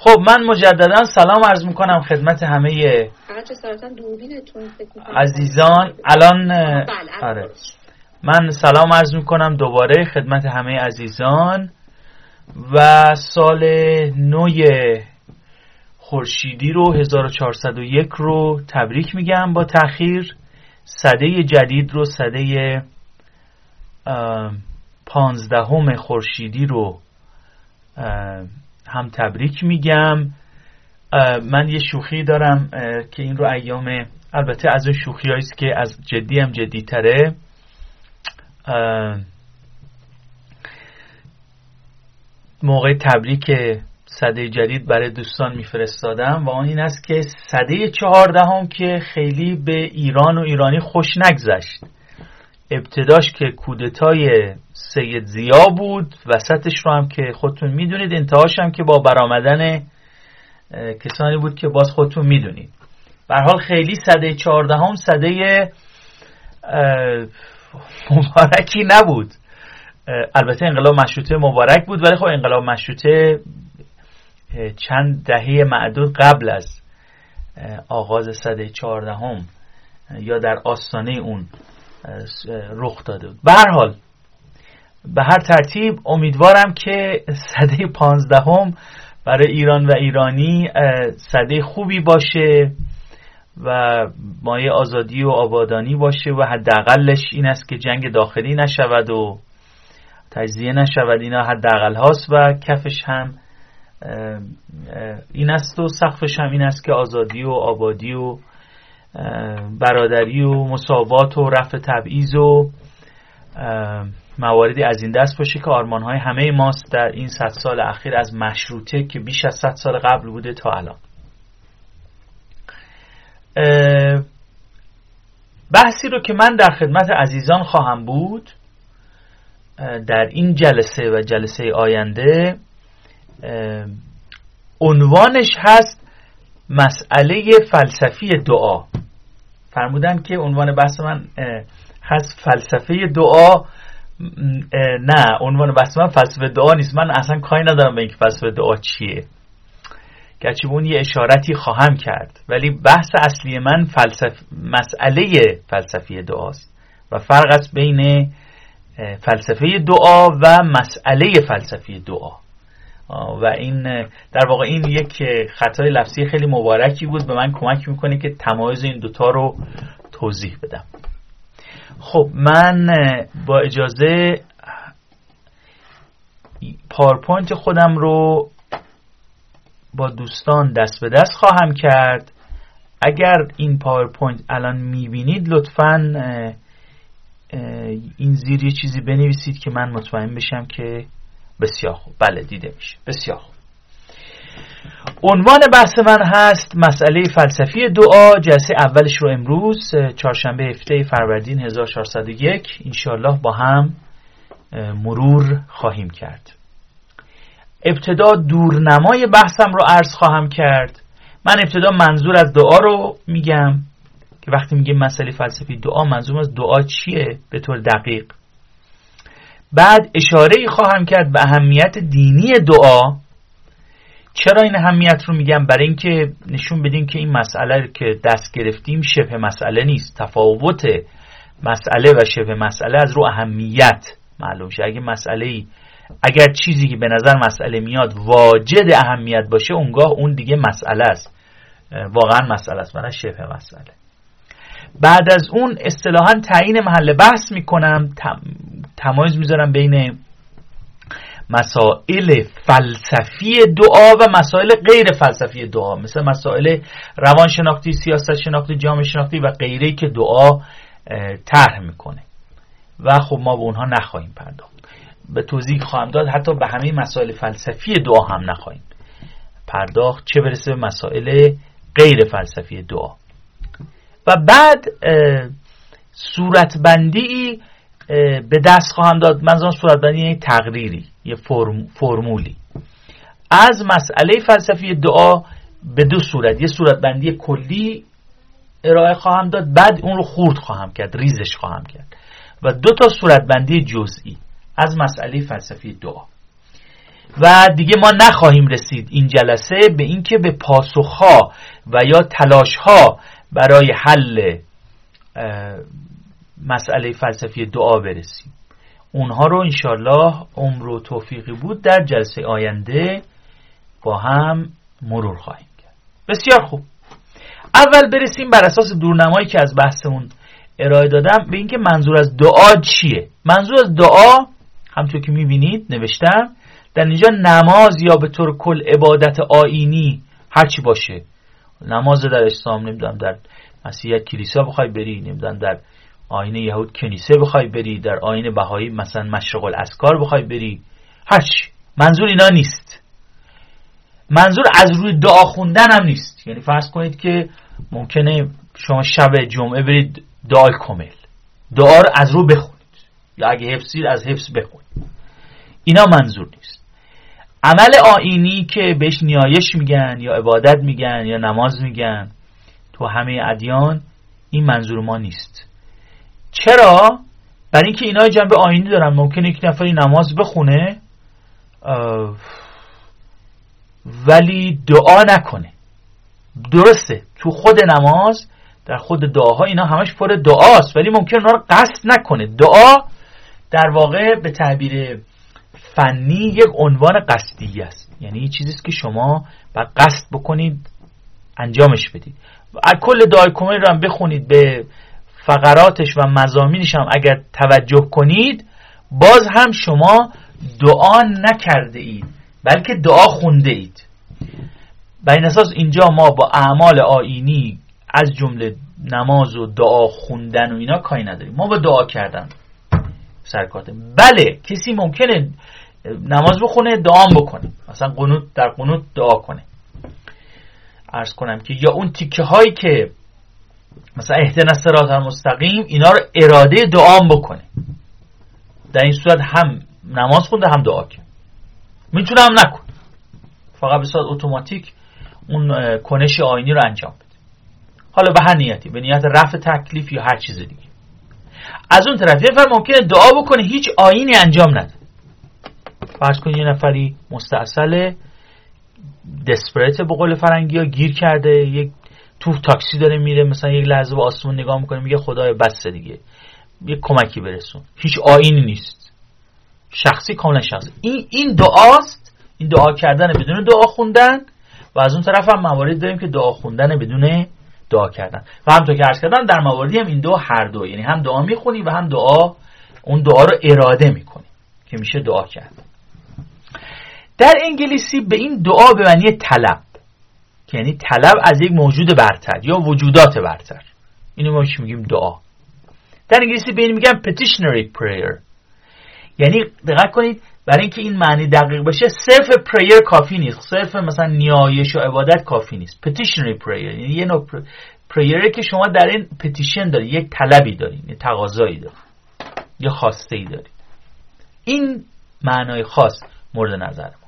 خب من مجددا سلام عرض می‌کنم خدمت همه عزیزان. الان بله، آره. من سلام عرض می‌کنم دوباره خدمت همه عزیزان. و سال نو خورشیدی رو 1401 رو تبریک میگم با تاخیر صده جدید رو صده پانزدهم خورشیدی رو هم تبریک میگم. من یه شوخی دارم که این رو ایام البته از اون شوخی است که از جدی هم جدی تره. موقع تبریک صده جدید برای دوستان میفرستادم و آن این است که صده چهاردهم که خیلی به ایران و ایرانی خوش نگذشت. ابتداش که کودتای سید زیا بود وسطش رو هم که خودتون می‌دونید. انتهاش هم که با برآمدن کسانی بود که باز خودتون می‌دونید. حال خیلی صده چهاردهم صده مبارکی نبود. البته انقلاب مشروطه مبارک بود ولی خب انقلاب مشروطه چند دهه معدود قبل از آغاز صده چهاردهم یا در آستانه اون رخ داده بود. به حال به هر ترتیب امیدوارم که صده پانزدهم برای ایران و ایرانی صده خوبی باشه و مایه آزادی و آبادانی باشه و حداقلش این است که جنگ داخلی نشود و تجزیه نشود. اینا حداقل هاست و کفش هم این است و سقفش هم این است که آزادی و آبادی و برادری و مساوات و رفع تبعیض و مواردی از این دست باشه که آرمان های همه ماست در این صد سال اخیر از مشروطه که بیش از صد سال قبل بوده تا الان. بحثی رو که من در خدمت عزیزان خواهم بود در این جلسه و جلسه آینده عنوانش هست مسئله فلسفی دعا. فرمودن که عنوان بحث من هست فلسفه دعا. نه عنوان بحث من فلسفه دعا نیست. من اصلا کاری ندارم به اینکه فلسفه دعا چیه. گرچه اون یه اشارتی خواهم کرد ولی بحث اصلی من فلسف... مسئله فلسفی دعاست. و فرق است بین فلسفه دعا و مسئله فلسفی دعا. و این در واقع این یک خطای لفظی خیلی مبارکی بود. به من کمک می‌کنه که تمایز این دوتا رو توضیح بدم. خب من با اجازه پاورپوینت خودم رو با دوستان دست به دست خواهم کرد. اگر این پاورپوینت الان می‌بینید لطفا این زیر یه چیزی بنویسید که من مطمئن بشم که بسیار خوب. بله دیده میشه. بسیار خوب. عنوان بحث من هست مسئله فلسفی دعا. جلسه اولش رو امروز چهارشنبه هفته فروردین 1401 انشاءالله با هم مرور خواهیم کرد. ابتدا دورنمای بحثم رو عرض خواهم کرد. من ابتدا منظور از دعا رو میگم که وقتی میگیم مسئله فلسفی دعا منظور از دعا چیه؟ به طور دقیق. بعد اشاره خواهم کرد به اهمیت دینی دعا. چرا این اهمیت رو میگم؟ برای اینکه نشون بدیم که این مسئله که دست گرفتیم شبه مسئله نیست. تفاوت مسئله و شبه مسئله از رو اهمیت معلوم شه. اگه مسئله اگر چیزی که به نظر مسئله میاد واجد اهمیت باشه اونگاه اون دیگه مسئله است. واقعا مسئله است من شبه مسئله. بعد از اون اصطلاحا تعیین محل بحث می‌کنم. تمایز می‌ذارم بین مسائل فلسفی دعا و مسائل غیر فلسفی دعا. مثل مسائل روانشناختی سیاست شناختی جامعه شناختی و غیره که دعا طرح می‌کنه. و خب ما به اونها نخواهیم پرداخت. به توضیح خواهم داد حتی به همه مسائل فلسفی دعا هم نخواهیم پرداخت. چه برسه به مسائل غیر فلسفی دعا. و بعد صورتبندی به دست خواهم داد. منظورم صورتبندی یعنی تقریری یه فرم، فرمولی. از مسئله فلسفی دعا به دو صورت. یه صورتبندی کلی ارائه خواهم داد بعد اون رو خورد خواهم کرد ریزش خواهم کرد. و دو تا صورتبندی جزئی از مسئله فلسفی دعا. و دیگه ما نخواهیم رسید این جلسه به اینکه به پاسخها و یا تلاشها برای حل مسئله فلسفی دعا برسیم. اونها رو انشالله عمر و توفیقی بود در جلسه آینده با هم مرور خواهیم کرد. بسیار خوب. اول برسیم بر اساس دورنمایی که از بحثمون ارائه دادم به اینکه منظور از دعا چیه؟ منظور از دعا همطور که می‌بینید نوشتم در اینجا نماز یا به طور کل عبادت آینی هرچی باشه نماز در اسلام نمی‌دونم در مسیحیت کلیسا بخوای بری نمی‌دونم در آین یهود کنیسه بخوای بری در آین بهایی مثلا مشرق الاسکار بخوای بری. هرچی. منظور اینا نیست. منظور از روی دعا خوندن هم نیست. یعنی فرض کنید که ممکنه شما شب جمعه برید دعای کمل دعا رو از رو بخونید. یا اگه حفظید از حفظ بخونید. اینا منظور نیست. عمل آینی که بهش نیایش میگن یا عبادت میگن یا نماز میگن تو همه ادیان این منظور ما نیست. چرا؟ برای اینکه اینا جنبه آینی دارن. ممکنه یک نفری نماز بخونه ولی دعا نکنه. درسته تو خود نماز در خود دعاها اینا همش پر دعاست ولی ممکن اونا رو قصد نکنه. دعا در واقع به تعبیر فنی یک عنوان قصدی است. یعنی چیزی است که شما باید قصد بکنید انجامش بدید. از کل دعای کمیل رو هم بخونید به فقراتش و مزامینش هم اگر توجه کنید باز هم شما دعا نکرده اید بلکه دعا خونده اید. بر این اساس اینجا ما با اعمال آینی از جمله نماز و دعا خوندن و اینا کاری نداریم. ما با دعا کردن سرکاته بله کسی ممکنه نماز بخونه دعا بکنه. مثلا قنوت در قنوت دعا کنه. ارز کنم که یا اون تیکه هایی که مثلا اهدنا الصراط المستقیم اینا رو اراده دعا بکنه. در این صورت هم نماز خونده هم دعا کنه می‌تونه هم نکن فقط به صورت اتوماتیک اون کنش آینی رو انجام بده. حالا به هر نیتی به نیت رفع تکلیف یا هر چیز دیگه. از اون طرف یه ممکنه دعا بکنه هیچ آینی انجام نده. فرض کنید یه نفری مستاصل دسپریت به قول فرنگی ها گیر کرده یک تو تاکسی داره میره مثلا یک لحظه به آسمون نگاه می‌کنه میگه خدای بس دیگه. یه کمکی برسون. هیچ آینی نیست. شخصی کاملا شخصی. این این دعاست. این دعا کردن بدون دعا خوندن. و از اون طرف هم موارد داریم که دعا خوندن بدون دعا کردن. و همطور که عرض کردم در مواردی هم این دو هر دو یعنی هم دعا می‌خونی و هم دعا اون دعا رو اراده می‌کنی که میشه دعا کرد. در انگلیسی به این دعا به معنی طلب یعنی طلب از یک موجود برتر یا وجودات برتر. اینو ما میگیم؟ دعا. در انگلیسی به این میگن petitionary prayer. یعنی دقت کنید برای اینکه این معنی دقیق بشه صرف پریر کافی نیست. صرف مثلا نیایش و عبادت کافی نیست. petitionary prayer. یعنی یه نوع که شما در این پتیشن دارید یک طلبی دارید یک تقاضایی دارید یه خواسته ای دارید. این معنای خاص مورد نظر ماست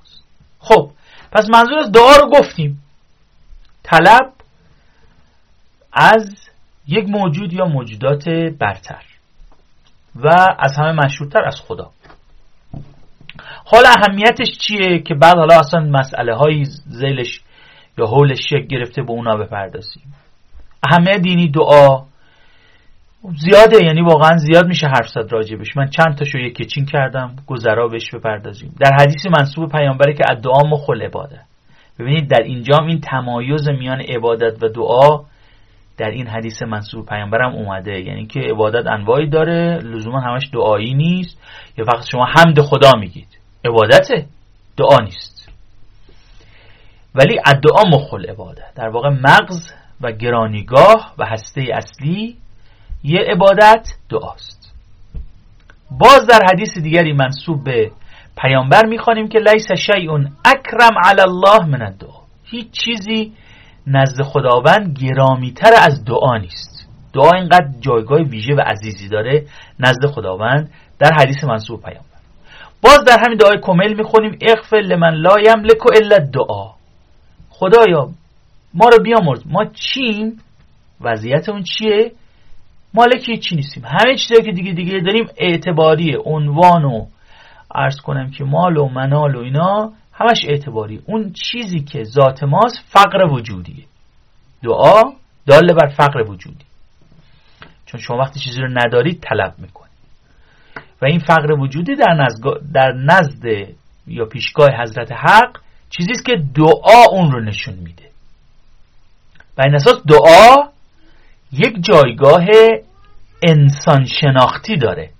خب پس منظور از دعا رو گفتیم. طلب از یک موجود یا موجودات برتر و از همه مشهورتر از خدا. حالا اهمیتش چیه که بعد حالا اصلا مسئله های زیلش یا حولش شک گرفته به اونا بپردازیم؟ اهمیت دینی دعا زیاده یعنی واقعا زیاد میشه حرف زد راجبش. من چند تاشو یکی چین کردم گذرا بهش بپردازیم. در حدیث منصوب پیامبره که دعا مخل عباده ببینید در اینجام این تمایز میان عبادت و دعا در این حدیث منصوب پیامبرم اومده. یعنی که عبادت انواعی داره لزوما همش دعایی نیست. یا فقط شما حمد خدا میگید. عبادته دعا نیست. ولی دعا مخل عبادت در واقع مغز و گرانیگاه و هسته اصلی یه عبادت دعاست. باز در حدیث دیگری منصوب به پیامبر می‌خوانیم که لیس شیء اکرم علی الله من الدعا هیچ چیزی نزد خداوند گرامیتر از دعا نیست. دعا اینقدر جایگاه ویژه و عزیزی داره نزد خداوند در حدیث منصوب پیامبر. باز در همین دعای کمل می‌خونیم اغفر لمن لا یملک الا دعا خدایا ما رو بیامرز. ما چیم؟ وضعیت اون چیه؟ مالکی چی نیستیم؟ همه چیزی که دیگه دیگه داریم اعتباری عنوان و ارز کنم که مال و منال و اینا همش اعتباری. اون چیزی که ذات ماست فقر وجودیه. دعا داله بر فقر وجودی. چون شما وقتی چیزی رو ندارید طلب می‌کنید. و این فقر وجودی در نزد, در نزد یا پیشگاه حضرت حق چیزی است که دعا اون رو نشون میده. و این اساس دعا یک جایگاه انسان شناختی داره.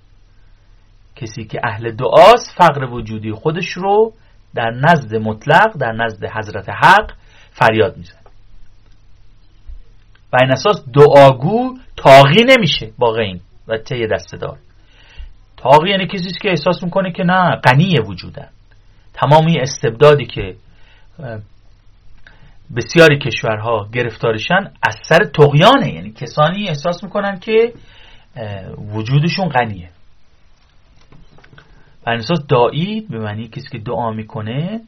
کسی که اهل دعاست فقر وجودی خودش رو در نزد مطلق در نزد حضرت حق فریاد می‌زنه. و این اساس دعاگو تاغی نمیشه با غین و طی دسته دار تاغی یعنی کسی که احساس می‌کنه که نه غنی وجودن. تمامی استبدادی که بسیاری کشورها گرفتارشن از سر تقیانه یعنی کسانی احساس می‌کنن که وجودشون غنیه. بر اساس دایی به معنی کسی که دعا می‌کنه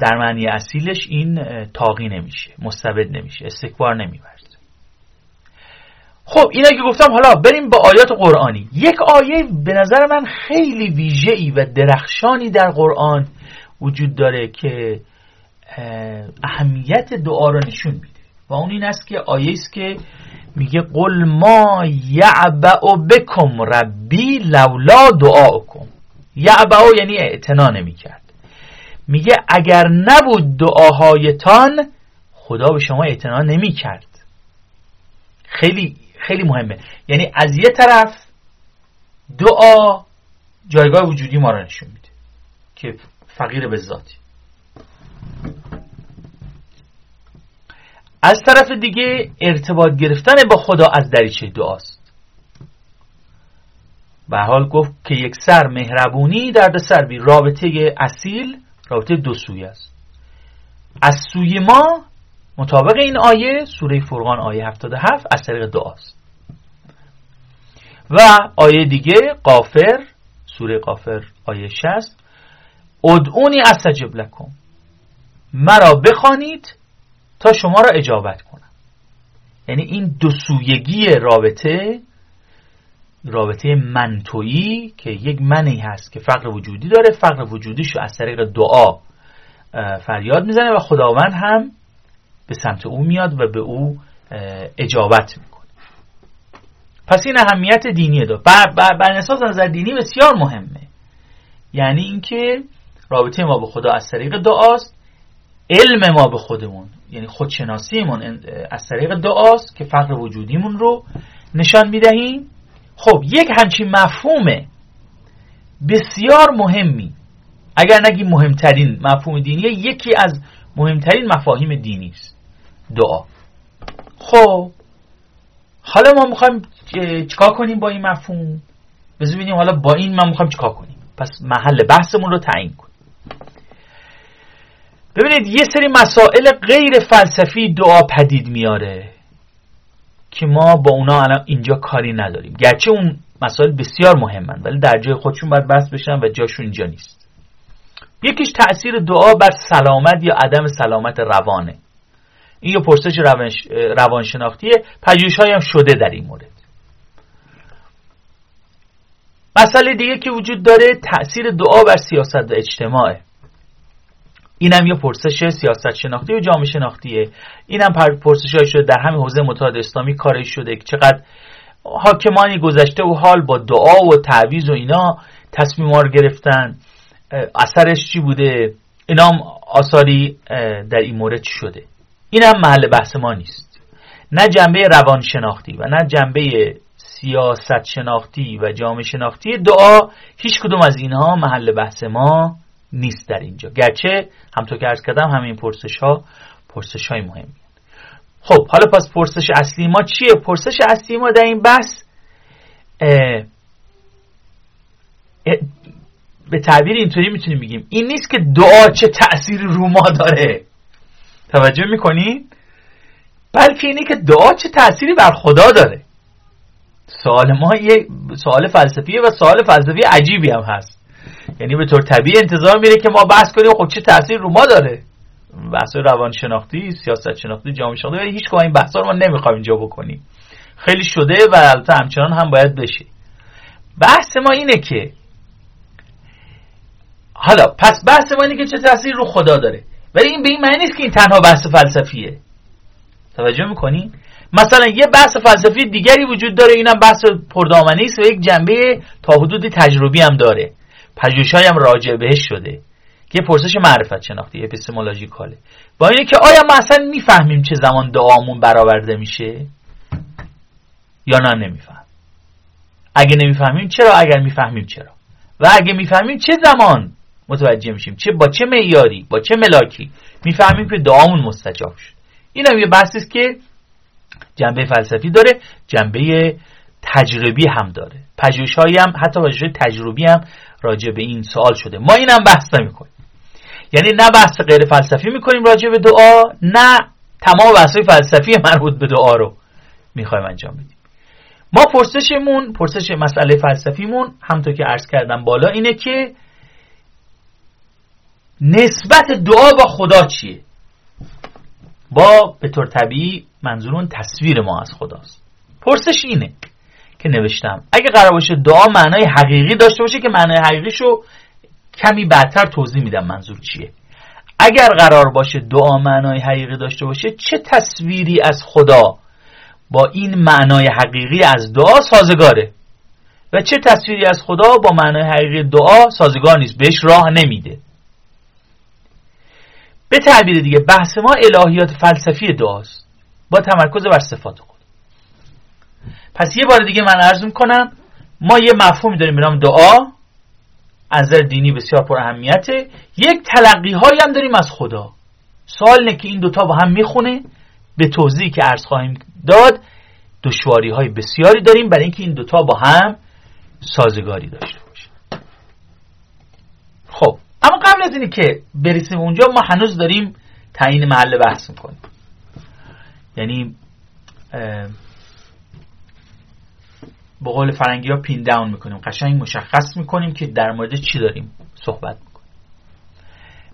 در معنی اصیلش این تاقی نمیشه مستبد نمیشه استکبار نمیورزه. خب اینا که گفتم حالا بریم به آیات قرآنی. یک آیه به نظر من خیلی ویژه‌ای و درخشانی در قرآن وجود داره که اهمیت دعا رو نشون میده. و اون این است که آیه است که میگه قل ما یعبع بکم ربی لولا دعاکم. یعبع یعنی اعتنا نمی‌کرد. میگه اگر نبود دعاهایتان خدا به شما اعتنا نمی‌کرد. خیلی خیلی مهمه. یعنی از یه طرف دعا جایگاه وجودی ما رو نشون میده که فقیر به ذاتی. از طرف دیگه ارتباط گرفتن با خدا از دریچه دعاست. به حال گفت که یک سر مهربونی درد سر بی. رابطه اصیل رابطه دو سوی است. از سوی ما مطابق این آیه سوره فرقان آیه 77 از طریق دعاست. و آیه دیگه قافر سوره قافر آیه 60 ادعونی استجب لکم. مرا بخوانید تا شما را اجابت کنم. یعنی این دو سویگی رابطه رابطه منتویی که یک منی هست که فقر وجودی داره فقر وجودیش رو از طریق دعا فریاد می‌زنه و خداوند هم به سمت او میاد و به او اجابت می‌کنه. پس این اهمیت دینی داره. بر, اساس نظر دینی بسیار مهمه. یعنی اینکه رابطه ما به خدا از طریق دعاست. علم ما به خودمون یعنی خودشناسیمون از طریق دعاست که فقر وجودیمون رو نشان می‌دهیم خب یک همچین مفهوم بسیار مهمی اگر نگیم مهمترین مفهوم دینی یکی از مهمترین مفاهیم دینی است دعا. خب حالا ما می‌خوایم چیکار کنیم با این مفهوم؟ ببینیم حالا با این ما می‌خوایم چیکار کنیم. پس محل بحثمون رو تعیین کنیم. ببینید یه سری مسائل غیر فلسفی دعا پدید میاره که ما با اونا الان اینجا کاری نداریم. گرچه اون مسائل بسیار مهمن ولی در جای خودشون باید بحث بشن و جاشون اینجا نیست. یکیش تأثیر دعا بر سلامت یا عدم سلامت روانه. این یه پرسش روانشناختیه. پجوش هم شده در این مورد. مسئله دیگه که وجود داره تأثیر دعا بر سیاست و اجتماعه. اینم یه پرسش سیاست شناختی و جامعه شناختیه اینم پرسش های شده در همین حوزه متحد اسلامی کارش شده که چقدر حاکمانی گذشته و حال با دعا و تعویز و اینا تصمیم رو گرفتن. اثرش چی بوده؟ اینام آثاری در این مورد چی شده؟ اینم محل بحث ما نیست. نه جنبه روان شناختی و نه جنبه سیاست شناختی و جامعه شناختی دعا هیچ کدوم از اینها محل بحث ما نیست در اینجا. گرچه همطور که ارز کردم همین پرسش ها پرسش های مهمی. خب حالا پس پرسش اصلی ما چیه؟ پرسش اصلی ما در این بحث به تعبیر اینطوری می‌تونیم بگیم. این نیست که دعا چه تأثیری رو ما داره. توجه می‌کنین بلکه اینه که دعا چه تأثیری بر خدا داره. سوال ما یه سوال فلسفیه و سوال فلسفی عجیبی هم هست. یعنی به طور طبیعی انتظار میره که ما بحث کنیم خب چه تاثیر رو ما داره. بحث روان شناختی سیاست شناختی جامعه شناختی ولی هیچ این بحثا رو ما نمی‌خوایم اینجا بکنیم. خیلی شده و البته همچنان هم باید بشه. بحث ما اینه که حالا پس بحث ما اینه که چه تاثیر رو خدا داره. ولی این به این معنی نیست که این تنها بحث فلسفیه. توجه می‌کنی؟ مثلا یه بحث فلسفی دیگری وجود داره اینم بحث پردامنی است و یک جنبه تا حدودی تجربی هم داره. پژوهش‌های هم راجع بهش شده. که پرسش معرفت شناختی اپیستمولوژیکاله. با اینه که آیا ما اصلا می‌فهمیم چه زمان دعامون برآورده میشه؟ یا نه نمیفهم. اگه نمی‌فهمیم چرا اگر می‌فهمیم چرا. و اگه می‌فهمیم چه زمان متوجه میشیم؟ چه با چه معیاری با چه ملاکی می‌فهمیم که دعامون مستجاب شد. این هم یه بحثی است که جنبه فلسفی داره جنبه تجربی هم داره. پژوهش‌هایی هم حتی پژوهش تجربی هم راجع به این سوال شده. ما این هم بحث نمی‌کنیم. یعنی نه بحث غیر فلسفی می‌کنیم راجع به دعا نه تمام بحث‌های فلسفی مربوط به دعا رو می‌خوایم انجام بدیم. ما پرسشمون پرسش مسئله فلسفیمون همطور که عرض کردم بالا اینه که نسبت دعا با خدا چیه؟ با به طور طبیعی منظورون تصویر ما از خداست. پرسش اینه. که نوشتم. اگه قرار باشه دعا معنای حقیقی داشته باشه که معنای حقیقیشو کمی بعدتر توضیح میدم منظور چیه. اگر قرار باشه دعا معنای حقیقی داشته باشه چه تصویری از خدا با این معنای حقیقی از دعا سازگاره؟ و چه تصویری از خدا با معنای حقیقی دعا سازگار نیست؟ بهش راه نمیده. به تعبیر دیگه بحث ما الهیات فلسفی دعاست. با تمرکز بر صفات پس یه بار دیگه من عرض می‌کنم ما یه مفهومی داریم به نام دعا. از نظر دینی بسیار پر اهمیته. یک تلقی هایی هم داریم از خدا. سوال اینه که این دوتا با هم می‌خونه. به توضیحی که عرض خواهیم داد دشواری های بسیاری داریم. برای اینکه این دوتا با هم سازگاری داشته باشه خب اما قبل از اینی که برسیم اونجا ما هنوز داریم تعیین محل بحث می‌کنیم. یعنی به قول فرنگی ها پین داون می‌کنیم. قشنگ مشخص می‌کنیم که در مورد چی داریم صحبت می‌کنیم.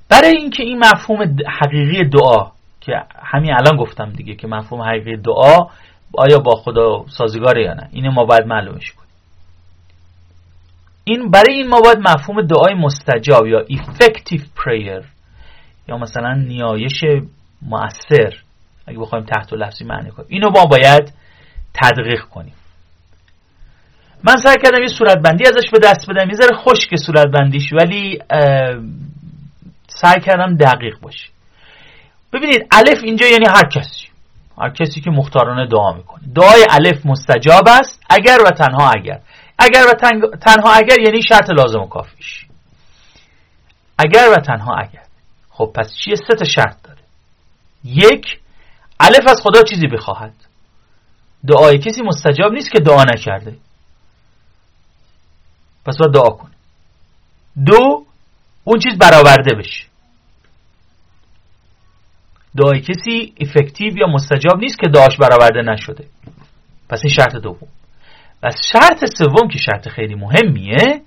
برای اینکه این مفهوم حقیقی دعا که همین الان گفتم دیگه که مفهوم حقیقی دعا آیا با خدا سازگاره یا نه اینو ما باید معلومش کنیم. این برای این ما باید مفهوم دعای مستجاب یا effective prayer یا مثلا نیایش مؤثر اگه بخوایم تحت و لفظی معنی کنیم اینو ما باید تدقیق کنیم. من سعی کردم یه صورتبندی ازش به دست بدم. یه ذره خشک صورتبندیش ولی سعی کردم دقیق باشه. ببینید الف اینجا یعنی هر کسی. هر کسی که مختارانه دعا می‌کنه. دعای الف مستجاب است. اگر و تنها اگر. اگر و تنها اگر یعنی شرط لازم و کافیش. اگر و تنها اگر. خب پس چیه؟ سه تا شرط داره. یک الف از خدا چیزی بخواهد. دعای کسی مستجاب نیست که دعا نکرده. پس باید دعا کنه دو اون چیز برآورده بشه. دعای کسی افکتیو یا مستجاب نیست که دعاش برآورده نشده. پس این شرط دوم. و شرط سوم که شرط خیلی مهمیه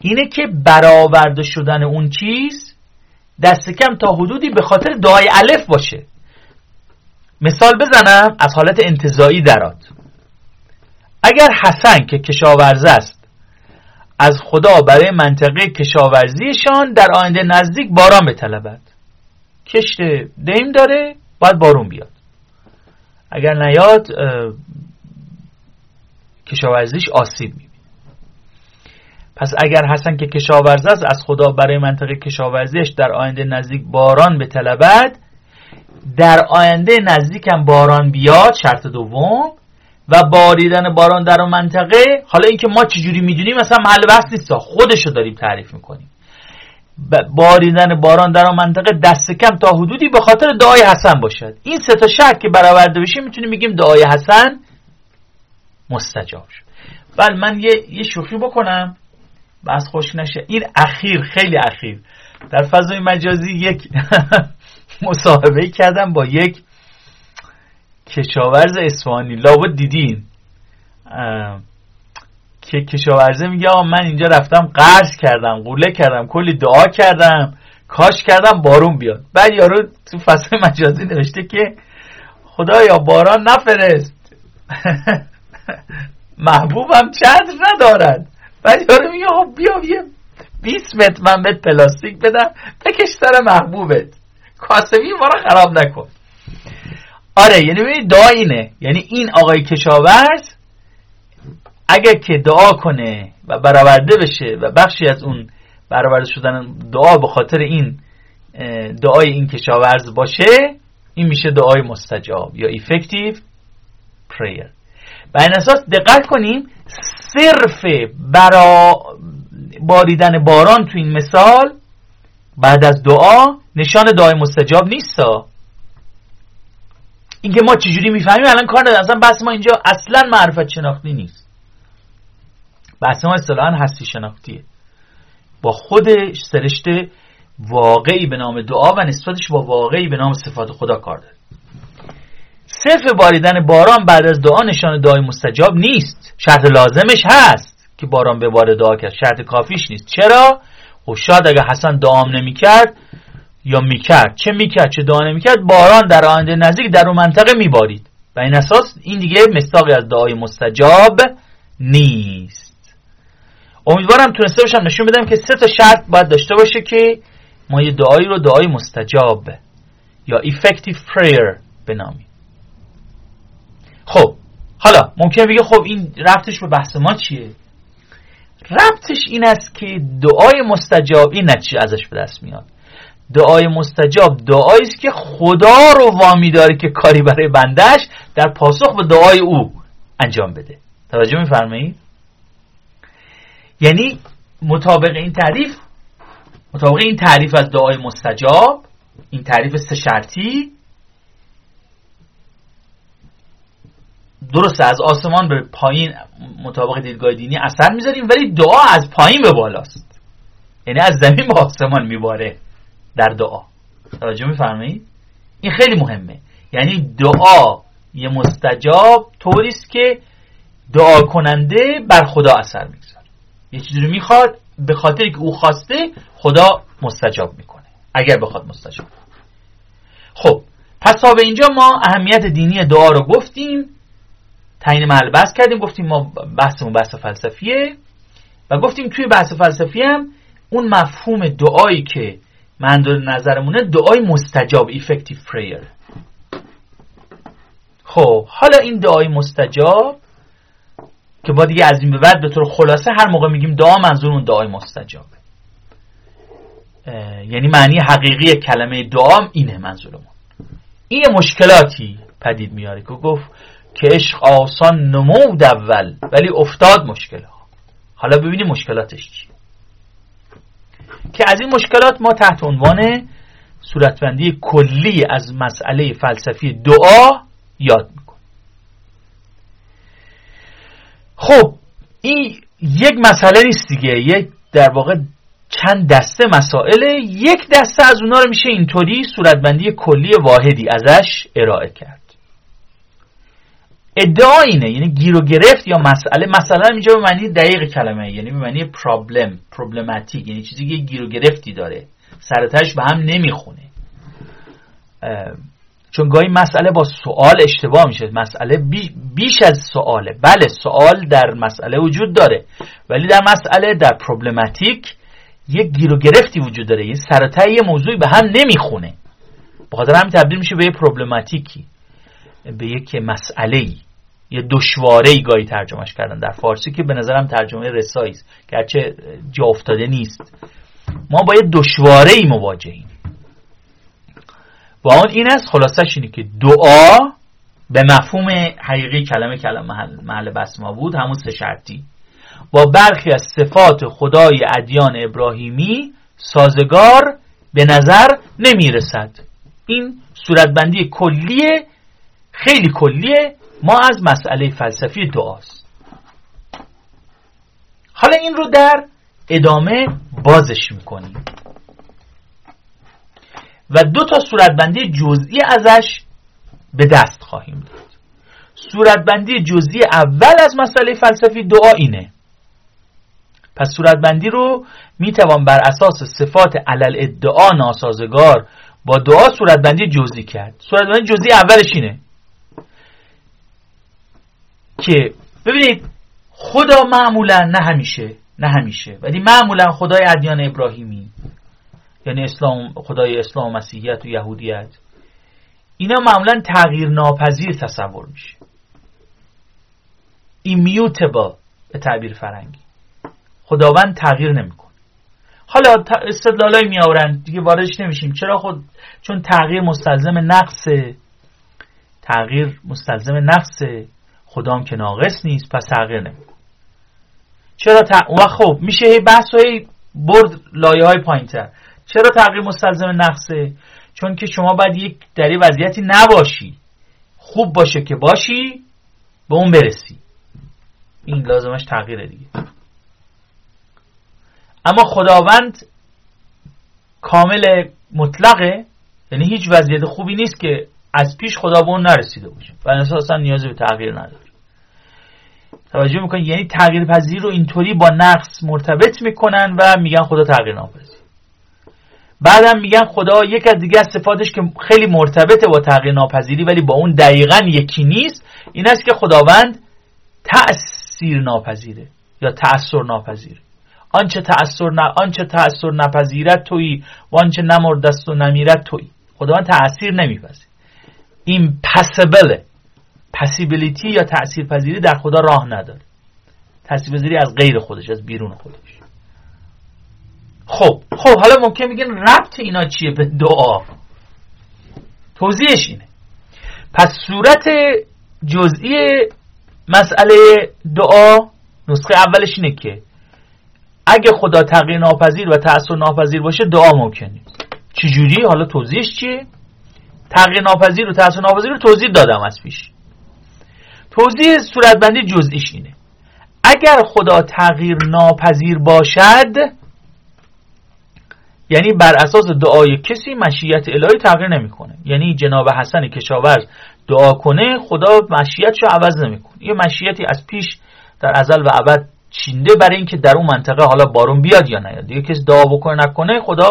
اینه که برآورده شدن اون چیز دست کم تا حدودی به خاطر دعای الف باشه. مثال بزنم از حالت انتظایی درات. اگر حسن که کشاورزه است از خدا برای منطقه کشاورزیشان در آینده نزدیک باران بطلبد. کشت دیم داره باید بارون بیاد. اگر نیاد کشاورزیش آسیب می‌بینه. پس اگر حسن که کشاورزه است از خدا برای منطقه کشاورزیش در آینده نزدیک باران به طلبت در آینده نزدیکم باران بیاد شرط دوم. و باریدن باران در اون منطقه حالا اینکه ما چجوری می‌دونیم مثلا محل بحث نیست. خودشو داریم تعریف می‌کنیم. باریدن باران در آن منطقه دست کم تا حدودی به خاطر دعای حسن باشد. این سه تا شرط که برآورده بشه می‌تونیم بگیم دعای حسن مستجاب شد. بله من یه, یه شوخی بکنم. بس خوش نشه. این اخیر خیلی اخیر. در فضای مجازی یک مصاحبه کردم با یک کشاورز اسفانی لابد دیدین. که کشاورزه میگه آقا من اینجا رفتم قرض کردم قوله کردم کلی دعا کردم کاش کردم بارون بیاد. بعد یارو تو فصل مجازی نوشته که خدایا باران نفرست. محبوبم چند ندارد. بعد یارو میگه خب بیا بیا 20 متر من بهت پلاستیک بدم بکش سر محبوبت. کاسبی ما رو خراب نکن. آره یعنی ببینید دعا اینه یعنی این آقای کشاورز اگر که دعا کنه و برآورده بشه و بخشی از اون برآورده شدن دعا به خاطر این دعای این کشاورز باشه این میشه دعای مستجاب یا effective prayer. و این اساس دقت کنیم صرف برا باریدن باران تو این مثال بعد از دعا نشان دعای مستجاب نیست اینکه ما چجوری می‌فهمیم؟ الان کار ندارم. اصلا بحث ما اینجا اصلا معرفت شناختی نیست. بحث ما اصطلاحا هستی شناختیه. با خود سرشت واقعی به نام دعا و نسبتش با واقعی به نام صفات خدا کار داره. صرف باریدن باران بعد از دعا نشان دعای مستجاب نیست. شرط لازمش هست که باران به بار دعا کرد. شرط کافیش نیست. چرا؟ و خب شاید اگه حسن دعام نمی‌کرد یا می‌کرد. چه می‌کرد؟ چه دعا نمی‌کرد؟ باران در آینده نزدیک در اون منطقه میبارید. و این اساس این دیگه مستاقی از دعای مستجاب نیست. امیدوارم تونسته باشم نشون بدم که سه تا شرط باید داشته باشه که ما یه دعایی رو دعای مستجاب یا effective prayer بنامیم. خب حالا ممکن بگه خب این ربطش به بحث ما چیه؟ ربطش این است که دعای مستجاب این نتیجه ازش به دست میاد. دعای مستجاب دعایی است که خدا رو وامی داره که کاری برای بندش در پاسخ به دعای او انجام بده. توجه میفرمایید؟ یعنی مطابق این تعریف مطابق این تعریف از دعای مستجاب این تعریف سه شرطی درسته از آسمان به پایین مطابق دیدگاه دینی اثر می‌ذاریم ولی دعا از پایین به بالاست. یعنی از زمین به آسمان میباره. در دعا. توجه میفرمایید؟ این خیلی مهمه. یعنی دعا یه مستجاب طوریست که دعا کننده بر خدا اثر می‌گذاره. یه چیزی رو می‌خواد به خاطر که او خواسته خدا مستجاب می‌کنه. اگر بخواد مستجاب. خب پس تا به اینجا ما اهمیت دینی دعا رو گفتیم. تعیین محل بحث کردیم گفتیم ما بحثمون بحث فلسفیه. و گفتیم توی بحث فلسفی هم اون مفهوم دعایی که من نظرمونه دعای مستجاب effective prayer. خب حالا این دعای مستجاب که با دیگه از این به بعد به طور خلاصه هر موقع میگیم دعا منظور اون دعای مستجابه. یعنی معنی حقیقی کلمه دعا اینه منظورمون. این مشکلاتی پدید میاره که گفت که عشق آسان نمود اول ولی افتاد مشکل ها حالا ببینیم مشکلاتش چی که از این مشکلات ما تحت عنوان صورتبندی کلی از مسئله فلسفی دعا یاد می‌کنیم. خب این یک مسئله نیست دیگه. یک در واقع چند دسته مسائل. یک دسته از اونا رو میشه اینطوری صورتبندی کلی واحدی ازش ارائه کرد. ادعا اینه یعنی گیر و گرفت یا مسئله. مثلا اینجا به معنی دقیق کلمه یعنی به معنی پرابلم پروبلماتیک یعنی چیزی که گیر و گرفتی داره. سرتش به هم نمی‌خونه. چون گاهی مسئله با سوال اشتباه میشه. مسئله بیش از سواله. بله سوال در مسئله وجود داره ولی در مسئله در پروبلماتیک یک گیر و گرفتی وجود داره. این سرتای یه موضوعی به هم نمی‌خونه. بخاطر همین تبدیل میشه به یه پروبلماتیکی به یک مسئله ای یه دشواره ای گاهی ترجمهش کردن. در فارسی که به نظرم ترجمه رسایی است گرچه جا افتاده نیست. ما با یه دشواره ای مواجهیم. و آن این است خلاصش اینه که دعا به مفهوم حقیقی کلمه کلمه محل, محل بس ما بود همون سه شرطی. با برخی از صفات خدای ادیان ابراهیمی سازگار به نظر نمی‌رسد. این صورتبندی کلیه خیلی کلیه. ما از مسئله فلسفی دعاست. حالا این رو در ادامه بازش می‌کنیم. و دو تا صورتبندی جزئی ازش به دست خواهیم داد. صورتبندی جزئی اول از مسئله فلسفی دعا اینه. پس صورتبندی رو می‌توان بر اساس صفات علل ادعا ناسازگار با دعا صورتبندی جزئی کرد. صورتبندی جزئی اولش اینه. که ببینید خدا معمولا نه همیشه نه همیشه ولی معمولا خدای ادیان ابراهیمی یعنی اسلام خدای اسلام مسیحیت و یهودیت اینا معمولا تغییر ناپذیر تصور میشه. ایمیوتبل به تعبیر فرنگی. خداوند تغییر نمی‌کنه. حالا استدلالای میآورن دیگه واردش نمیشیم. چرا خود چون تغییر مستلزم نقص تغییر مستلزم نقص خدام که ناقص نیست پس تغییر نمی‌کنه. چرا ت... و خب میشه هی بحث های برد لایه های پایین تر چرا تغییر مستلزم نقصه؟ چون که شما باید یک در وضعیتی نباشی. خوب باشه که باشی به اون برسی. این لازمش تغییره دیگه. اما خداوند کامل مطلقه یعنی هیچ وضعیت خوبی نیست که از پیش خدا به اون نرسیده باشه و اساسا نیازی به تغییر نداره. توجه می‌کنن یعنی تغییر پذیر رو اینطوری با نقص مرتبط می‌کنن و میگن خدا تغییر ناپذیر. بعدم میگن خدا یک از دیگه از صفاتش که خیلی مرتبطه با تغییر ناپذیری ولی با اون دقیقا یکی نیست این است که خداوند تأثیر ناپذیره یا تأثیر ناپذیره آنچه تأثیر نه آنچه تأثیر نپذیرد تویی و آنچه نمردست و نمیرد تویی. خداوند تأثیر نمیپذیره. این پسبله پسیبیلیتی یا تأثیر پذیری در خدا راه نداره. تأثیر پذیری از غیر خودش از بیرون خودش. خب خب حالا ممکن میگن ربط اینا چیه به دعا؟ توضیحش اینه. پس صورت جزئی مسئله دعا نسخه اولش اینه که اگه خدا تغییر ناپذیر و تأثیر ناپذیر باشه دعا ممکن نیست. چجوری؟ حالا توضیحش چیه؟ تغییر ناپذیر و تأثیر ناپذیر رو توضیح دادم از پیش. توضیح صورتبندی جزئیش اینه. اگر خدا تغییر ناپذیر باشد یعنی بر اساس دعای کسی مشیت الهی تغییر نمی‌کنه. یعنی جناب حسن کشاورز دعا کنه خدا مشیتشو عوض نمی‌کنه. یه مشیتی از پیش در ازل و ابد چینده برای اینکه در اون منطقه حالا بارون بیاد یا نیاد. یه کسی دعا بکنه نکنه خدا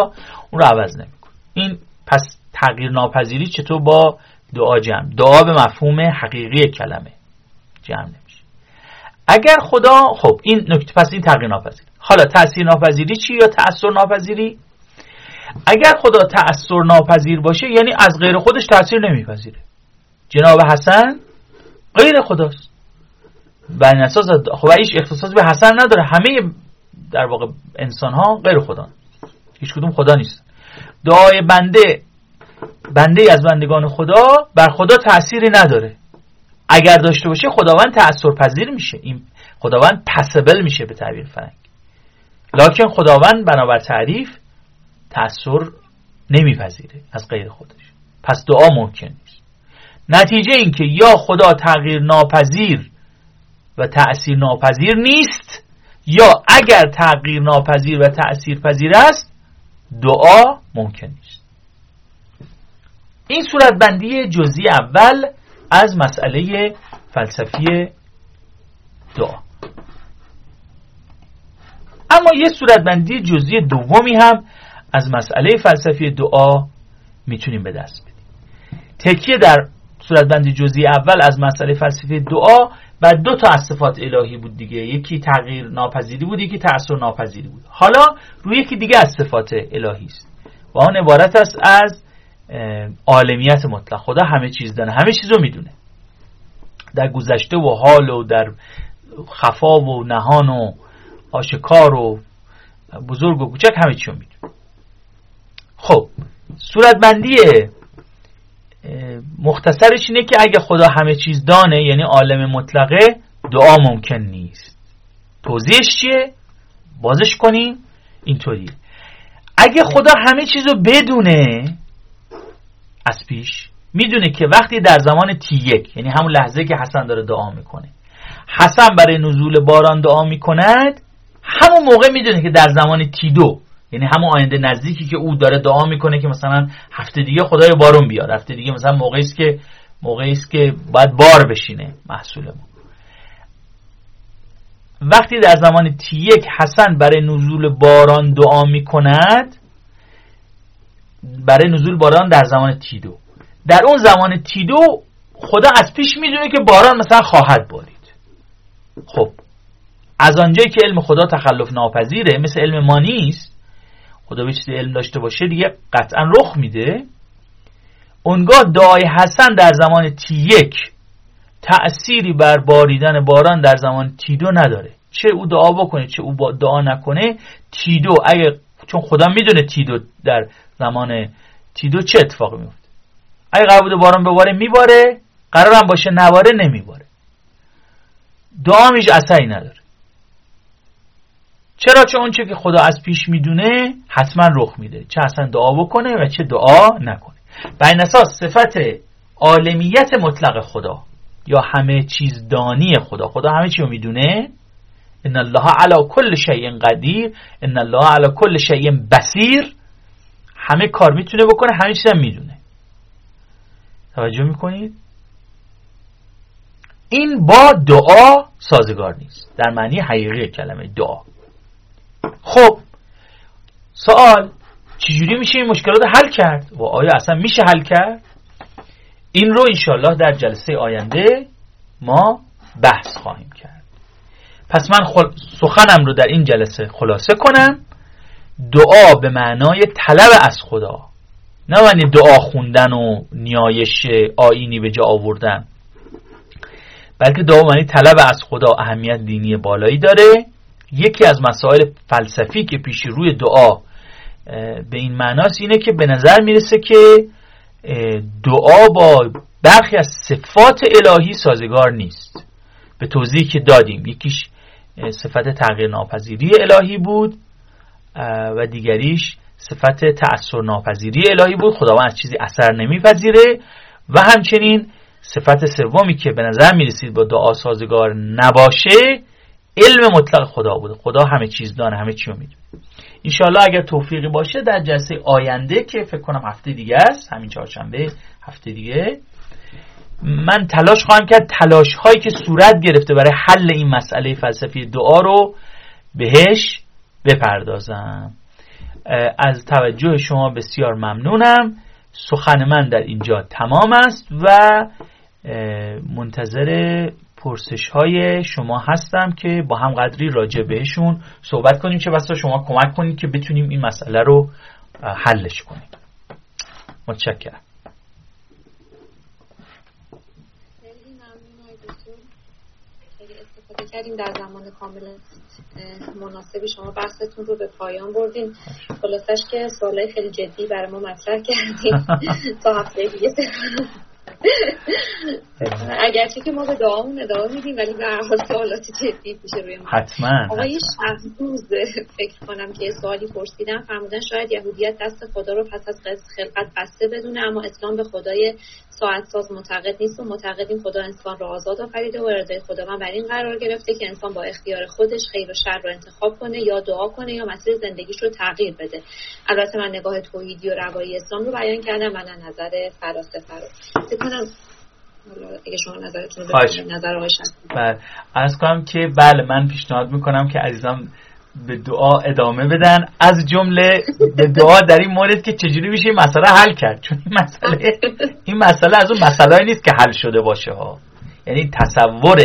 اون رو عوض نمی‌کنه. این پس تغییر ناپذیری چطور با دعا جمع؟ دعا به مفهوم حقیقی کلمه. جمع نمیشه. اگر خدا خب این نکته پس این تغییر ناپذیر حالا تاثیر ناپذیری چی یا تاثیر ناپذیری اگر خدا تأثیر ناپذیر باشه یعنی از غیر خودش تاثیر نمیپذیره. جناب حسن غیر خداست. این اساس خب هیچ اختصاص به حسن نداره. همه در واقع انسان ها غیر خدا هیچ کدوم خدا نیست. دعای بنده بنده از بندگان خدا بر خدا تأثیری نداره. اگر داشته باشه خداوند تأثیر پذیر میشه. این خداوند پسبل میشه به تعبیر فرنگ. لکن خداوند بنابر تعریف تأثیر نمیپذیره از غیر خودش. پس دعا ممکن نیست. نتیجه این که یا خدا تغییر ناپذیر و تأثیر ناپذیر نیست یا اگر تغییر ناپذیر و تأثیر پذیر است دعا ممکن نیست. این صورتبندی جزئی اول از مسئله فلسفی دعا اما یه صورتبندی جزئی دومی هم از مسئله فلسفی دعا می‌تونیم به دست بدیم. تکیه در صورتبندی جزئی اول از مسئله فلسفی دعا و دو تا از صفات الهی بود دیگه. یکی تغییر ناپذیری بود یکی تأثیر ناپذیری بود. حالا روی یکی دیگه از صفات الهی است. و آن عبارت است از عالمیت مطلق. خدا همه چیز دانه. همه چیز رو می‌دونه. در گذشته و حال و در خفا و نهان و آشکار و بزرگ و کوچک همه چی رو می‌دونه. خب صورتبندی مختصرش اینه که اگه خدا همه چیز دانه یعنی عالم مطلقه دعا ممکن نیست. توضیحش چیه؟ بازش کنیم. اینطوریه اگه خدا همه چیز رو بدونه از پیش می‌دونه که وقتی در زمان تی یک یعنی همون لحظه که حسن داره دعا می‌کنه حسن برای نزول باران دعا می‌کند همون موقع می‌دونه که در زمان تی دو یعنی همون آینده نزدیکی که او داره دعا می‌کنه که مثلا هفته دیگه خدای بارون بیاد. هفته دیگه مثلا موقعی است که موقعی است که باید بار بشینه محصول ما. وقتی در زمان تی یک حسن برای نزول باران دعا می‌کند برای نزول باران در زمان تی دو در اون زمان تی دو خدا از پیش می‌دونه که باران مثلا خواهد بارید خب از آنجایی که علم خدا تخلف ناپذیره مثل علم ما نیست خدا به علم داشته باشه دیگه قطعا رخ میده. اونگاه دعای حسن در زمان تی یک تأثیری بر باریدن باران در زمان تی دو نداره. چه او دعا بکنه چه او دعا نکنه تی دو اگه چون خدا می‌دونه تی دو در زمان تی دو چه اتفاقی میفته اگه قرار بوده باران بباره میباره. قرارم باشه نباره نمیباره. دعا میش اثری نداره. چرا؟ چون اونچه که خدا از پیش می‌دونه حتما رخ میده. چه اصلا دعا بکنه و چه دعا نکنه. بر این اساس صفت عالمیت مطلق خدا یا همه چیز دانی خدا. خدا همه چی رو می‌دونه. ان الله علی کل شیء قدیر. ان الله علی کل شیء بصیر. همه کار می‌تونه بکنه همه چیز هم می‌دونه. توجه می‌کنید؟ این با دعا سازگار نیست. در معنی حقیقی کلمه دعا. خب سوال چجوری میشه این مشکلات حل کرد؟ و آیا اصلا میشه حل کرد؟ این رو انشالله در جلسه آینده ما بحث خواهیم کرد. پس من سخنم رو در این جلسه خلاصه کنم. دعا به معنای طلب از خدا. نه معنی دعا خوندن و نیایش آینی به جا آوردن. بلکه دعا معنی طلب از خدا اهمیت دینی بالایی داره. یکی از مسائل فلسفی که پیش روی دعا به این معناست اینه که به نظر می‌رسه که دعا با برخی از صفات الهی سازگار نیست. به توضیحی که دادیم یکیش صفت تغییر ناپذیری الهی بود. و دیگریش صفت تأثیر ناپذیری الهی بود. خداوند از چیزی اثر نمیپذیره. و همچنین صفت سومی که به نظر می‌رسید با دعا سازگار نباشه علم مطلق خدا بوده خدا همه چیز دانه همه چی رو می‌دونه. انشالله اگر توفیقی باشه در جلسه آینده که فکر کنم هفته دیگه است همین چهارشنبه هفته دیگه من تلاش خواهم کرد تلاش هایی که صورت گرفته برای حل این مسئله فلسفی دعا رو بهش بپردازم. از توجه شما بسیار ممنونم. سخن من در اینجا تمام است و منتظر پرسش های شما هستم که با هم قدری راجع بهشون صحبت کنیم. چه بسا شما کمک کنید که بتونیم این مسئله رو حلش کنیم. متشکرم. کردیم در زمان کامل مناسبی شما بحثتون رو به پایان بردین. خلاصش که سوالای خیلی جدی برای ما مطرح کردیم تا هفته دیگه. اگرچه که ما به دعامون ادامه میدیم ولی به هر حال سوالات جدی پیش روی ما. حتما آقای شهروز فکر کنم که سوالی پرسیدم. فرمودن شاید یهودیت دست خدا رو پس از خلقت بسته بدونه اما اسلام به خدای ساعت ساز معتقد نیست و معتقدیم خدا انسان را آزاد آفریده و اراده خداوند بر این قرار گرفته که انسان با اختیار خودش خیر و شر رو انتخاب کنه یا دعا کنه یا مسیر زندگیش رو تغییر بده. البته من نگاه توحیدی و روایی اسلام رو بیان کردم من نظر فلاسفه رو. کنم اگه شما نظرتون نظر آقای بله. از کنم که بله من پیشنهاد می‌کنم که عزیزم به دعا ادامه بدن. از جمله به دعا در این مورد که چجوری میشه این مسئله حل کرد؟ چون این مسئله این مسئله از اون مسئله نیست که حل شده باشه ها. یعنی تصور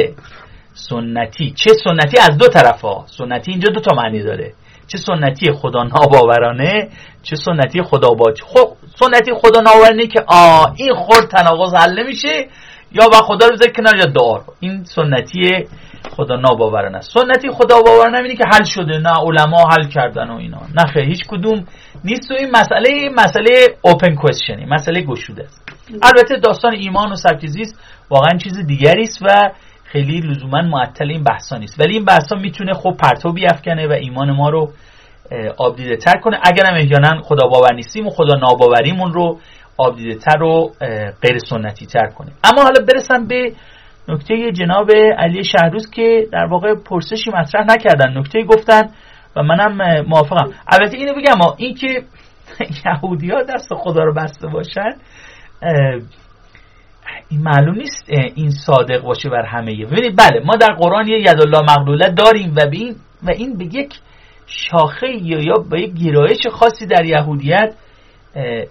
سنتی. چه سنتی؟ از دو طرف ها سنتی اینجا دو تا معنی داره. چه سنتی خدا ناباورانه چه سنتی خدا باج خب سنتی خدا ناباورانه که آ این خورد تناقض حل نمیشه یا با خدا رو کنار یا دعا این سنتی خدا ناباورانه سنتی خدا باورانه اینه که حل شده نه علما حل کردن و اینا. نه خیلی هیچ کدوم نیست. و این مسئله مسئله اوپن کوشنی مسئله گشوده است. البته داستان ایمان و سبک واقعا چیز دیگری است و خیلی لزوما معطل این بحثا نیست. ولی این بحثا می‌تونه خب پرتو بیافکنه و ایمان ما رو آبدیده تر کنه. اگرم احیانا خدا باور نیستیم و خدا ناباوریمون رو آبدیده تر و غیر سنتی تر کنه. اما حالا برسم به نکته جناب علی شهروز که در واقع پرسشی مطرح نکردن. نکته گفتن و منم موافقم. البته اینو بگم این که یهودی ها دست خدا رو بسته باشن این معلوم نیست این صادق باشه بر همه ببینید بله ما در قرآن یه الله مغلوله داریم و به این و این به یک شاخه یا یا به یک گرایش خاصی در یهودیت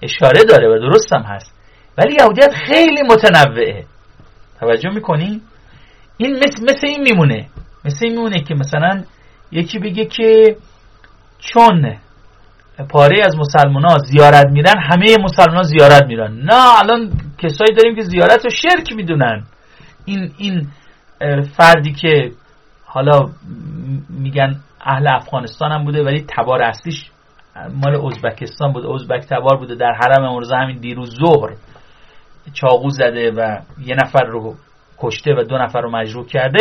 اشاره داره و درست هم هست. ولی یهودیت خیلی متنوعه. توجه می‌کنی؟ این مثل, مثل این میمونه. مثل این میمونه که مثلا یکی بگه که چون پاره از مسلمان ها زیارت میرن همه مسلمان ها زیارت میرن. نه الان کسایی داریم که زیارت رو شرک می‌دونن. این این فردی که حالا میگن اهل افغانستان هم بوده ولی تبار اصلیش مال ازبکستان بوده ازبک تبار بوده. در حرم امروز همین دیروز ظهر چاقو زده و یه نفر رو کشته و دو نفر رو مجروح کرده.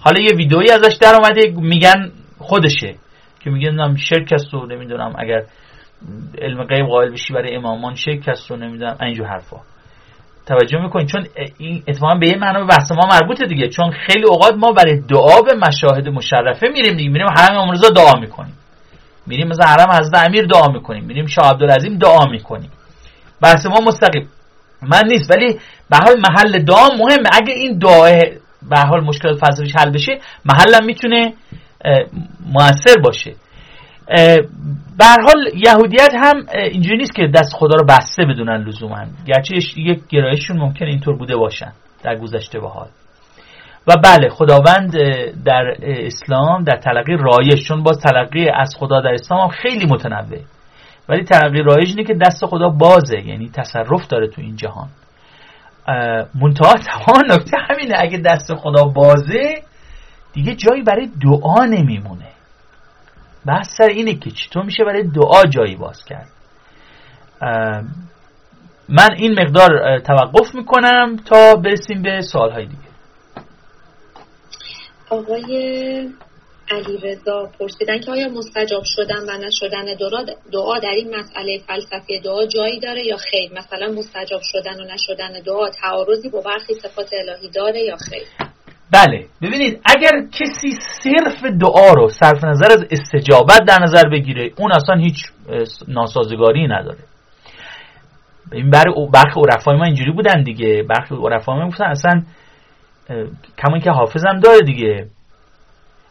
حالا یه ویدئویی ازش در اومده میگن خودشه. که میگن نمی‌دونم شرک است و نمی‌دونم اگر علم غیب قائل بشی برای امامان شرک است و نمی‌دونم. اینجور حرفا. توجه می‌کنید چون این اتفاقا به این معنا بحث ما مربوطه دیگه. چون خیلی اوقات ما برای دعا به مشاهد مشرفه میریم دیگه. میریم حرم امروزا دعا می‌کنیم. میریم مثلا حرم حضرت امیر دعا می‌کنیم. میریم شاه عبدالعظیم دعا می‌کنیم. بحث ما مستقیم. من نیست ولی به حال محل دعا مهمه. اگه این دعا به حال مشکلات فلسفیش حل بشه محلم می‌تونه موثر باشه. به حال یهودیت هم اینجوری نیست که دست خدا رو بسته بدونن لزوما. گرچه یک گرایششون ممکن اینطور بوده باشن در گذشته به حال. و بله خداوند در اسلام در تلقی رایج چون باز تلقی از خدا در اسلام هم خیلی متنوع. ولی تلقی رایج اینه که دست خدا بازه یعنی تصرف داره تو این جهان. منتها تمام نکته همینه اگه دست خدا بازه دیگه جایی برای دعا نمیمونه. بحث سر اینه که چطور میشه برای دعا جایی باز کرد. من این مقدار توقف می‌کنم تا برسیم به سوال دیگه. آقای علی رضا پرسیدن که آیا مستجاب شدن و نشدن دعا در این مسئله فلسفی دعا جایی داره یا خیر؟ مثلا مستجاب شدن و نشدن دعا تعارضی با برخی صفات الهی داره یا خیر؟ بله. ببینید اگر کسی صرف دعا رو صرف نظر از استجابت در نظر بگیره اون اصلا هیچ ناسازگاری نداره. این برای برخی عرفای ما اینجوری بودن دیگه. برخی عرفای ما گفتن اصلا کمون که حافظم داره دیگه.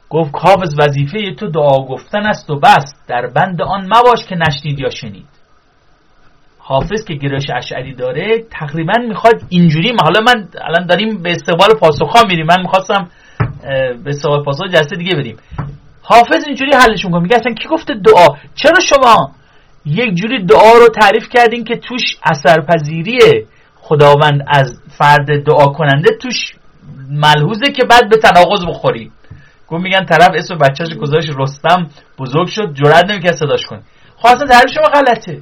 گفت حافظ وظیفه تو دعا گفتن است و بس. در بند آن مباش که نشنید یا شنید. حافظ که گرایش اشعری داره تقریبا می‌خواد اینجوری حالا من الان داریم به استقبال پاسخ میریم. من می‌خواستم به استقبال پاسخ جلسه دیگه بریم. حافظ اینجوری حلش می‌کنه میگه اصلا کی گفته دعا؟ چرا شما یک جوری دعا رو تعریف کردین که توش اثرپذیری خداوند از فرد دعا کننده توش ملحوظه که بعد به تناقض بخوری. گفت میگن طرف اسم بچهش گذاشت رستم بزرگ شد جرأت نمی‌کنه صداش کنه. خب اصلا شما غلطه.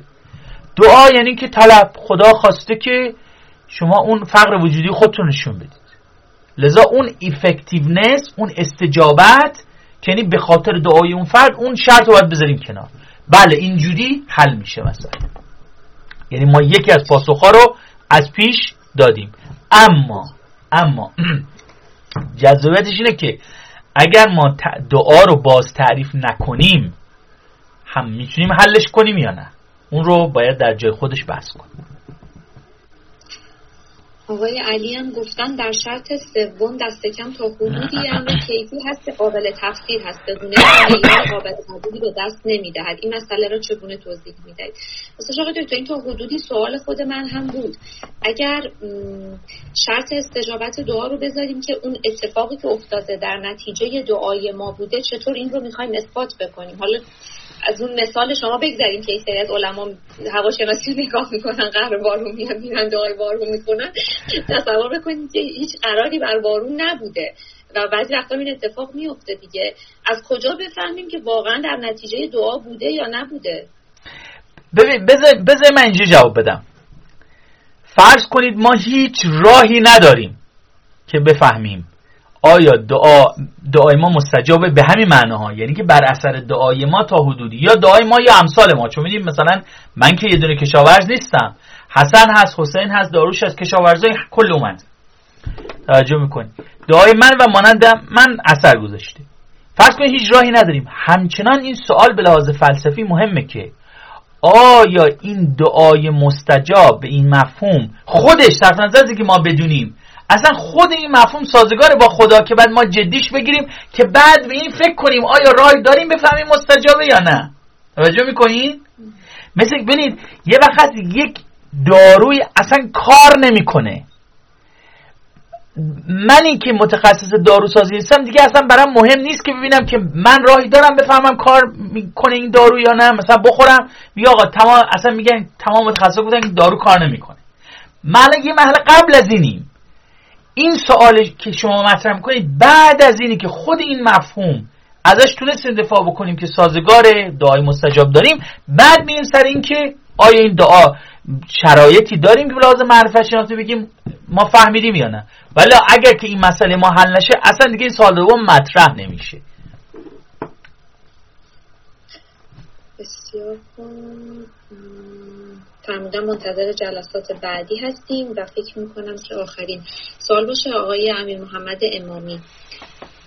دعا یعنی که طلب. خدا خواسته که شما اون فقر وجودی خودتون نشون بدید. لذا اون افکتیونس اون استجابت که یعنی به خاطر دعای اون فرد اون شرط رو باید بذاریم کنار. بله اینجوری حل میشه مثلا یعنی ما یکی از پاسخها رو از پیش دادیم. اما اما جذابیتش اینه که اگر ما دعا رو باز تعریف نکنیم هم می‌تونیم حلش کنیم یا نه؟ اون رو باید در جای خودش بحث کنیم آقای علی هم گفتن در شرط سوم دست کم تا حدودی امر کیفی هست قابل تفسیر هست. بدون قابل قبولی به دست نمی‌دهد. این مسئله را چگونه توضیح می‌دهید؟ مثلا آقای دکتر این تا حدودی سوال خود من هم بود. اگر شرط استجابت دعا رو بذاریم که اون اتفاقی که افتاده در نتیجه دعای ما بوده چطور این رو می‌خوایم اثبات بکنیم؟ حالا از اون مثال شما بگذاریم که این سری از علما هواشناسی رو نگاه می‌کنن قهر بارون میاد میرن دعای بارون می‌کنن تصور بکنید که هیچ قراری بر بارون نبوده و بعضی وقتا این اتفاق میفته دیگه. از کجا بفهمیم که واقعا در نتیجه دعا بوده یا نبوده؟ ببین بذار من اینجا جواب بدم. فرض کنید ما هیچ راهی نداریم که بفهمیم. آیا دعا دعای ما مستجابه به همین معناها؟ یعنی که بر اثر دعای ما تا حدودی. یا دعای ما یا امثال ما. چون میدیم مثلا من که یه دونه کشاورز نیستم. حسن هست حسین هست داروش هست کشاورزای کل اومد. توجه می‌کنی. دعای من و مانندم من اثر گذاشته. فرض کنید هیچ راهی نداریم. همچنان این سوال به لحاظ فلسفی مهمه که آیا این دعای مستجاب به این مفهوم خودش صرف نظر که ما بدونیم؟ اصلا خود این مفهوم سازگار با خدا که بعد ما جدیش بگیریم که بعد به این فکر کنیم آیا راه داریم بفهمیم مستجابه یا نه. توجه می‌کنین؟ مثل ببینید یه وقت یک داروی اصلا کار نمی‌کنه. منی که متخصص داروسازی هستم دیگه اصلا برام مهم نیست که ببینم که من راهی دارم بفهمم کار می‌کنه این دارو یا نه. مثلا بخورم یا آقا تمام اصلا میگن تمام متخصص بودن که دارو کار نمی‌کنه. من یه مرحله قبل از اینیم. این سوال که شما مطرح می‌کنید بعد از اینی که خود این مفهوم ازش تونستیم دفاع بکنیم که سازگار دعای مستجاب داریم بعد میریم سر این که آیا این دعا شرایطی داریم که لازم معرفت شناختی بگیم ما فهمیدیم یا نه؟ ولی اگر که این مسئله ما حل نشه اصلا دیگه این سال دوم مطرح نمیشه. بسیار فرمودن منتظر جلسات بعدی هستیم و فکر می‌کنم که آخرین سال باشه آقای امیر محمد امامی.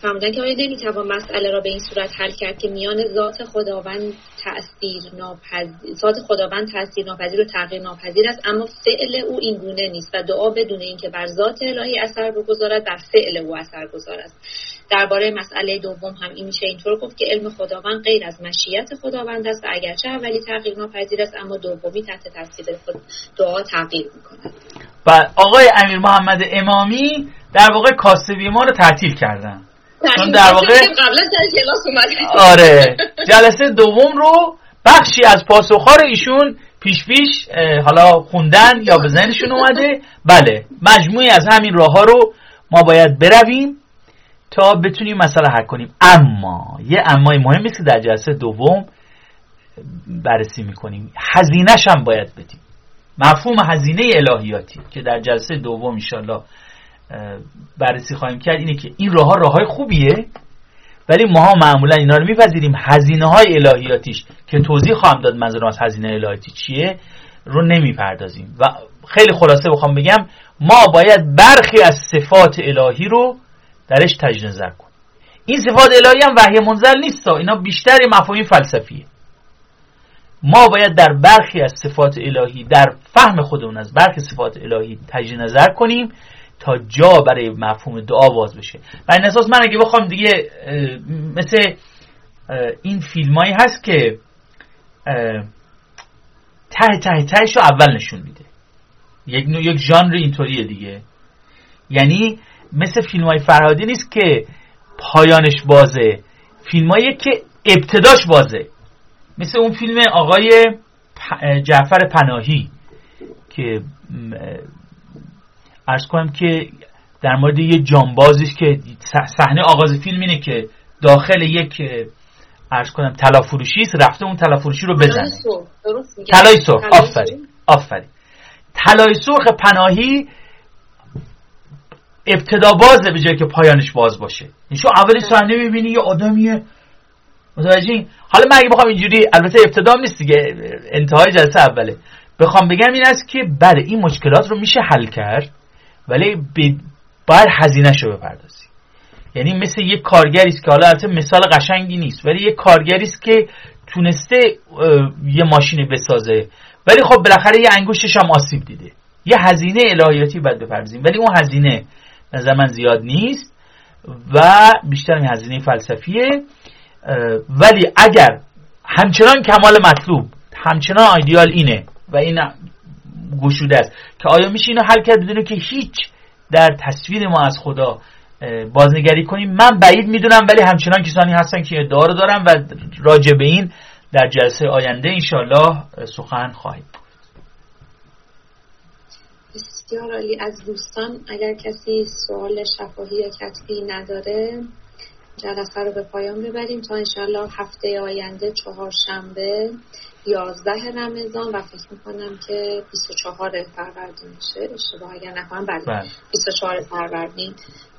فرمودن که آیا نمی‌توان مسئله را به این صورت حل کرد که میان ذات خداوند تأثیر ناپذیر ذات خداوند تأثیر ناپذیر و تغییر ناپذیر است اما فعل او این گونه نیست و دعا بدون اینکه بر ذات الهی اثر بگذارد بر فعل او اثر گذار است. درباره مسئله دوم هم این میشه اینطور گفت که علم خداوند غیر از مشیت خداوند است و اگرچه اولی تغییر ناپذیر است اما دومی تحت تاثیر خود دعا تغییر می‌کند. و آقای امیر محمد امامی در واقع کاسبی ما رو تعطیل کردن. چون در واقع آره. جلسه دوم رو بخشی از پاسخار ایشون پیش پیش حالا خوندن یا به ذهنشون اومده. بله مجموعی از همین راه ها رو ما باید برویم. تا بتونیم مسئله حل کنیم. اما یه امای مهمی است که در جلسه دوم بررسی می‌کنیم. هزینهش هم باید بدیم. مفهوم هزینه الهیاتی که در جلسه دوم انشالله بررسی خواهیم کرد اینه که این راه ها خوبیه ولی ما معمولا اینا رو میپذیریم. هزینه های الهیاتیش که توضیح خواهم داد منظورم از هزینه الهیاتی چیه رو نمی‌پردازیم. و خیلی خلاصه بخوام بگم ما باید برخی از صفات الهی رو درش تجدید نظر کنیم این صفات الهی هم وحی منزل نیست اینا بیشتر مفاهیم فلسفیه. ما باید در برخی از صفات الهی در فهم خودمون از برخی صفات الهی تجدید نظر کنیم تا جا برای مفهوم دعا باز بشه. و این اساس من اگه بخوام دیگه مثل این فیلمایی هست که ته ته تهش رو اول نشون میده. یک یک ژانر اینطوریه دیگه. یعنی مثل فیلم های فرهادی نیست که پایانش بازه. فیلم که ابتداش بازه. مثل اون فیلم آقای جعفر پناهی که ارز کنم که در مورد یه جانبازی که صحنه آغاز فیلم اینه که داخل یک ارز کنم تلافروشی است رفته اون تلافروشی رو بزنه. طلای سرخ آفرین. آفرین. طلای سرخ پناهی ابتدا بازه به جای که پایانش باز باشه. این شو اول صحنه می‌بینی یه آدمیه. متوجه حالا من اگه بخوام اینجوری البته ابتدا نیست دیگه انتهای جلسه اوله. بخوام بگم این است که بله این مشکلات رو میشه حل کرد ولی باید هزینهش رو بپردازی. یعنی مثل یک کارگری است که حالا البته مثال قشنگی نیست ولی یک کارگری است که تونسته یه ماشین بسازه. ولی خب بالاخره یه انگشتش هم آسیب دیده. یه هزینه الهیاتی باید بپردازیم ولی اون هزینه نظر من زیاد نیست و بیشتر این هزینه فلسفیه. ولی اگر همچنان کمال مطلوب همچنان آیدیال اینه و این گشوده است که آیا میشه اینو حل کرد بدونه که هیچ در تصویر ما از خدا بازنگری کنیم؟ من بعید می‌دونم ولی همچنان کسانی هستن که ادعا رو دارم و راجع به این در جلسه آینده انشالله سخن خواهید بسیار عالی. از دوستان اگر کسی سوال شفاهی یا کتبی نداره جلسه رو به پایان ببریم تا انشالله هفته آینده چهارشنبه یازده رمضان و فکر می‌کنم که 24 فروردین میشه. اشتباه اگر نکنم بله. 24 بله. فروردین.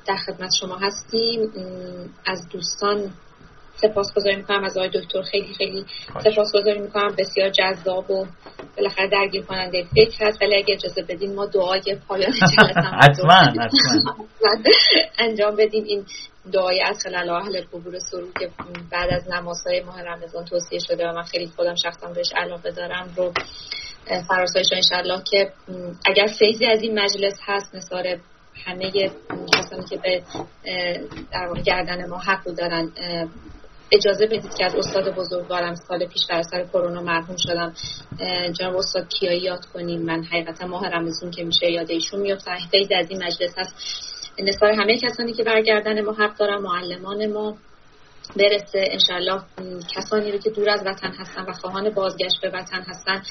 در خدمت شما هستیم. از دوستان سپاس گذاری می‌کنم از آقای دکتر. خیلی خیلی سپاس گذاری می‌کنم. بسیار جذاب و بالاخره درگیر کننده فکر هست. ولی اگه اجازه بدین ما دعای پایان حتما انجام بدیم. این دعای از خلال اهل قبور سرود که بعد از نمازهای ماه رمضان توصیه شده و من خیلی خودم شخصا بهش علاقه دارم رو فراسایش انشالله که اگر فیضی از این مجلس هست مثال همه کسانی که به در گردن ما حق دارن اجازه بدید که از استاد بزرگوارم سال پیش بر سر کرونا مرحوم شدم. جناب استاد کیایی یاد کنیم. من حقیقتا ماه رمضان که میشه یاد ایشون میفتم از این مجلس هست. نثار همه کسانی که برگردن ما حق دارن معلمان ما. برسه. انشالله کسانی رو که دور از وطن هستن و خواهان بازگشت به وطن هستن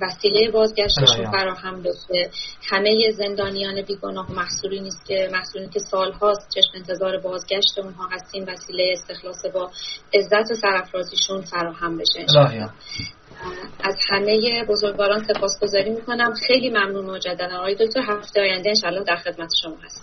وسیله بازگشتشون فراهم بشه. همه زندانیان بیگناه و محصولی نیست که محصولی که سالهاست چشم انتظار بازگشت اونها هستیم وسیله استخلاص با عزت و سرافرازیشون فراهم بشه از همه بزرگواران سپاسگزاری می‌کنم. خیلی ممنون مجددا. آقای دکتر هفته آینده انشالله در خدمت شما هستیم.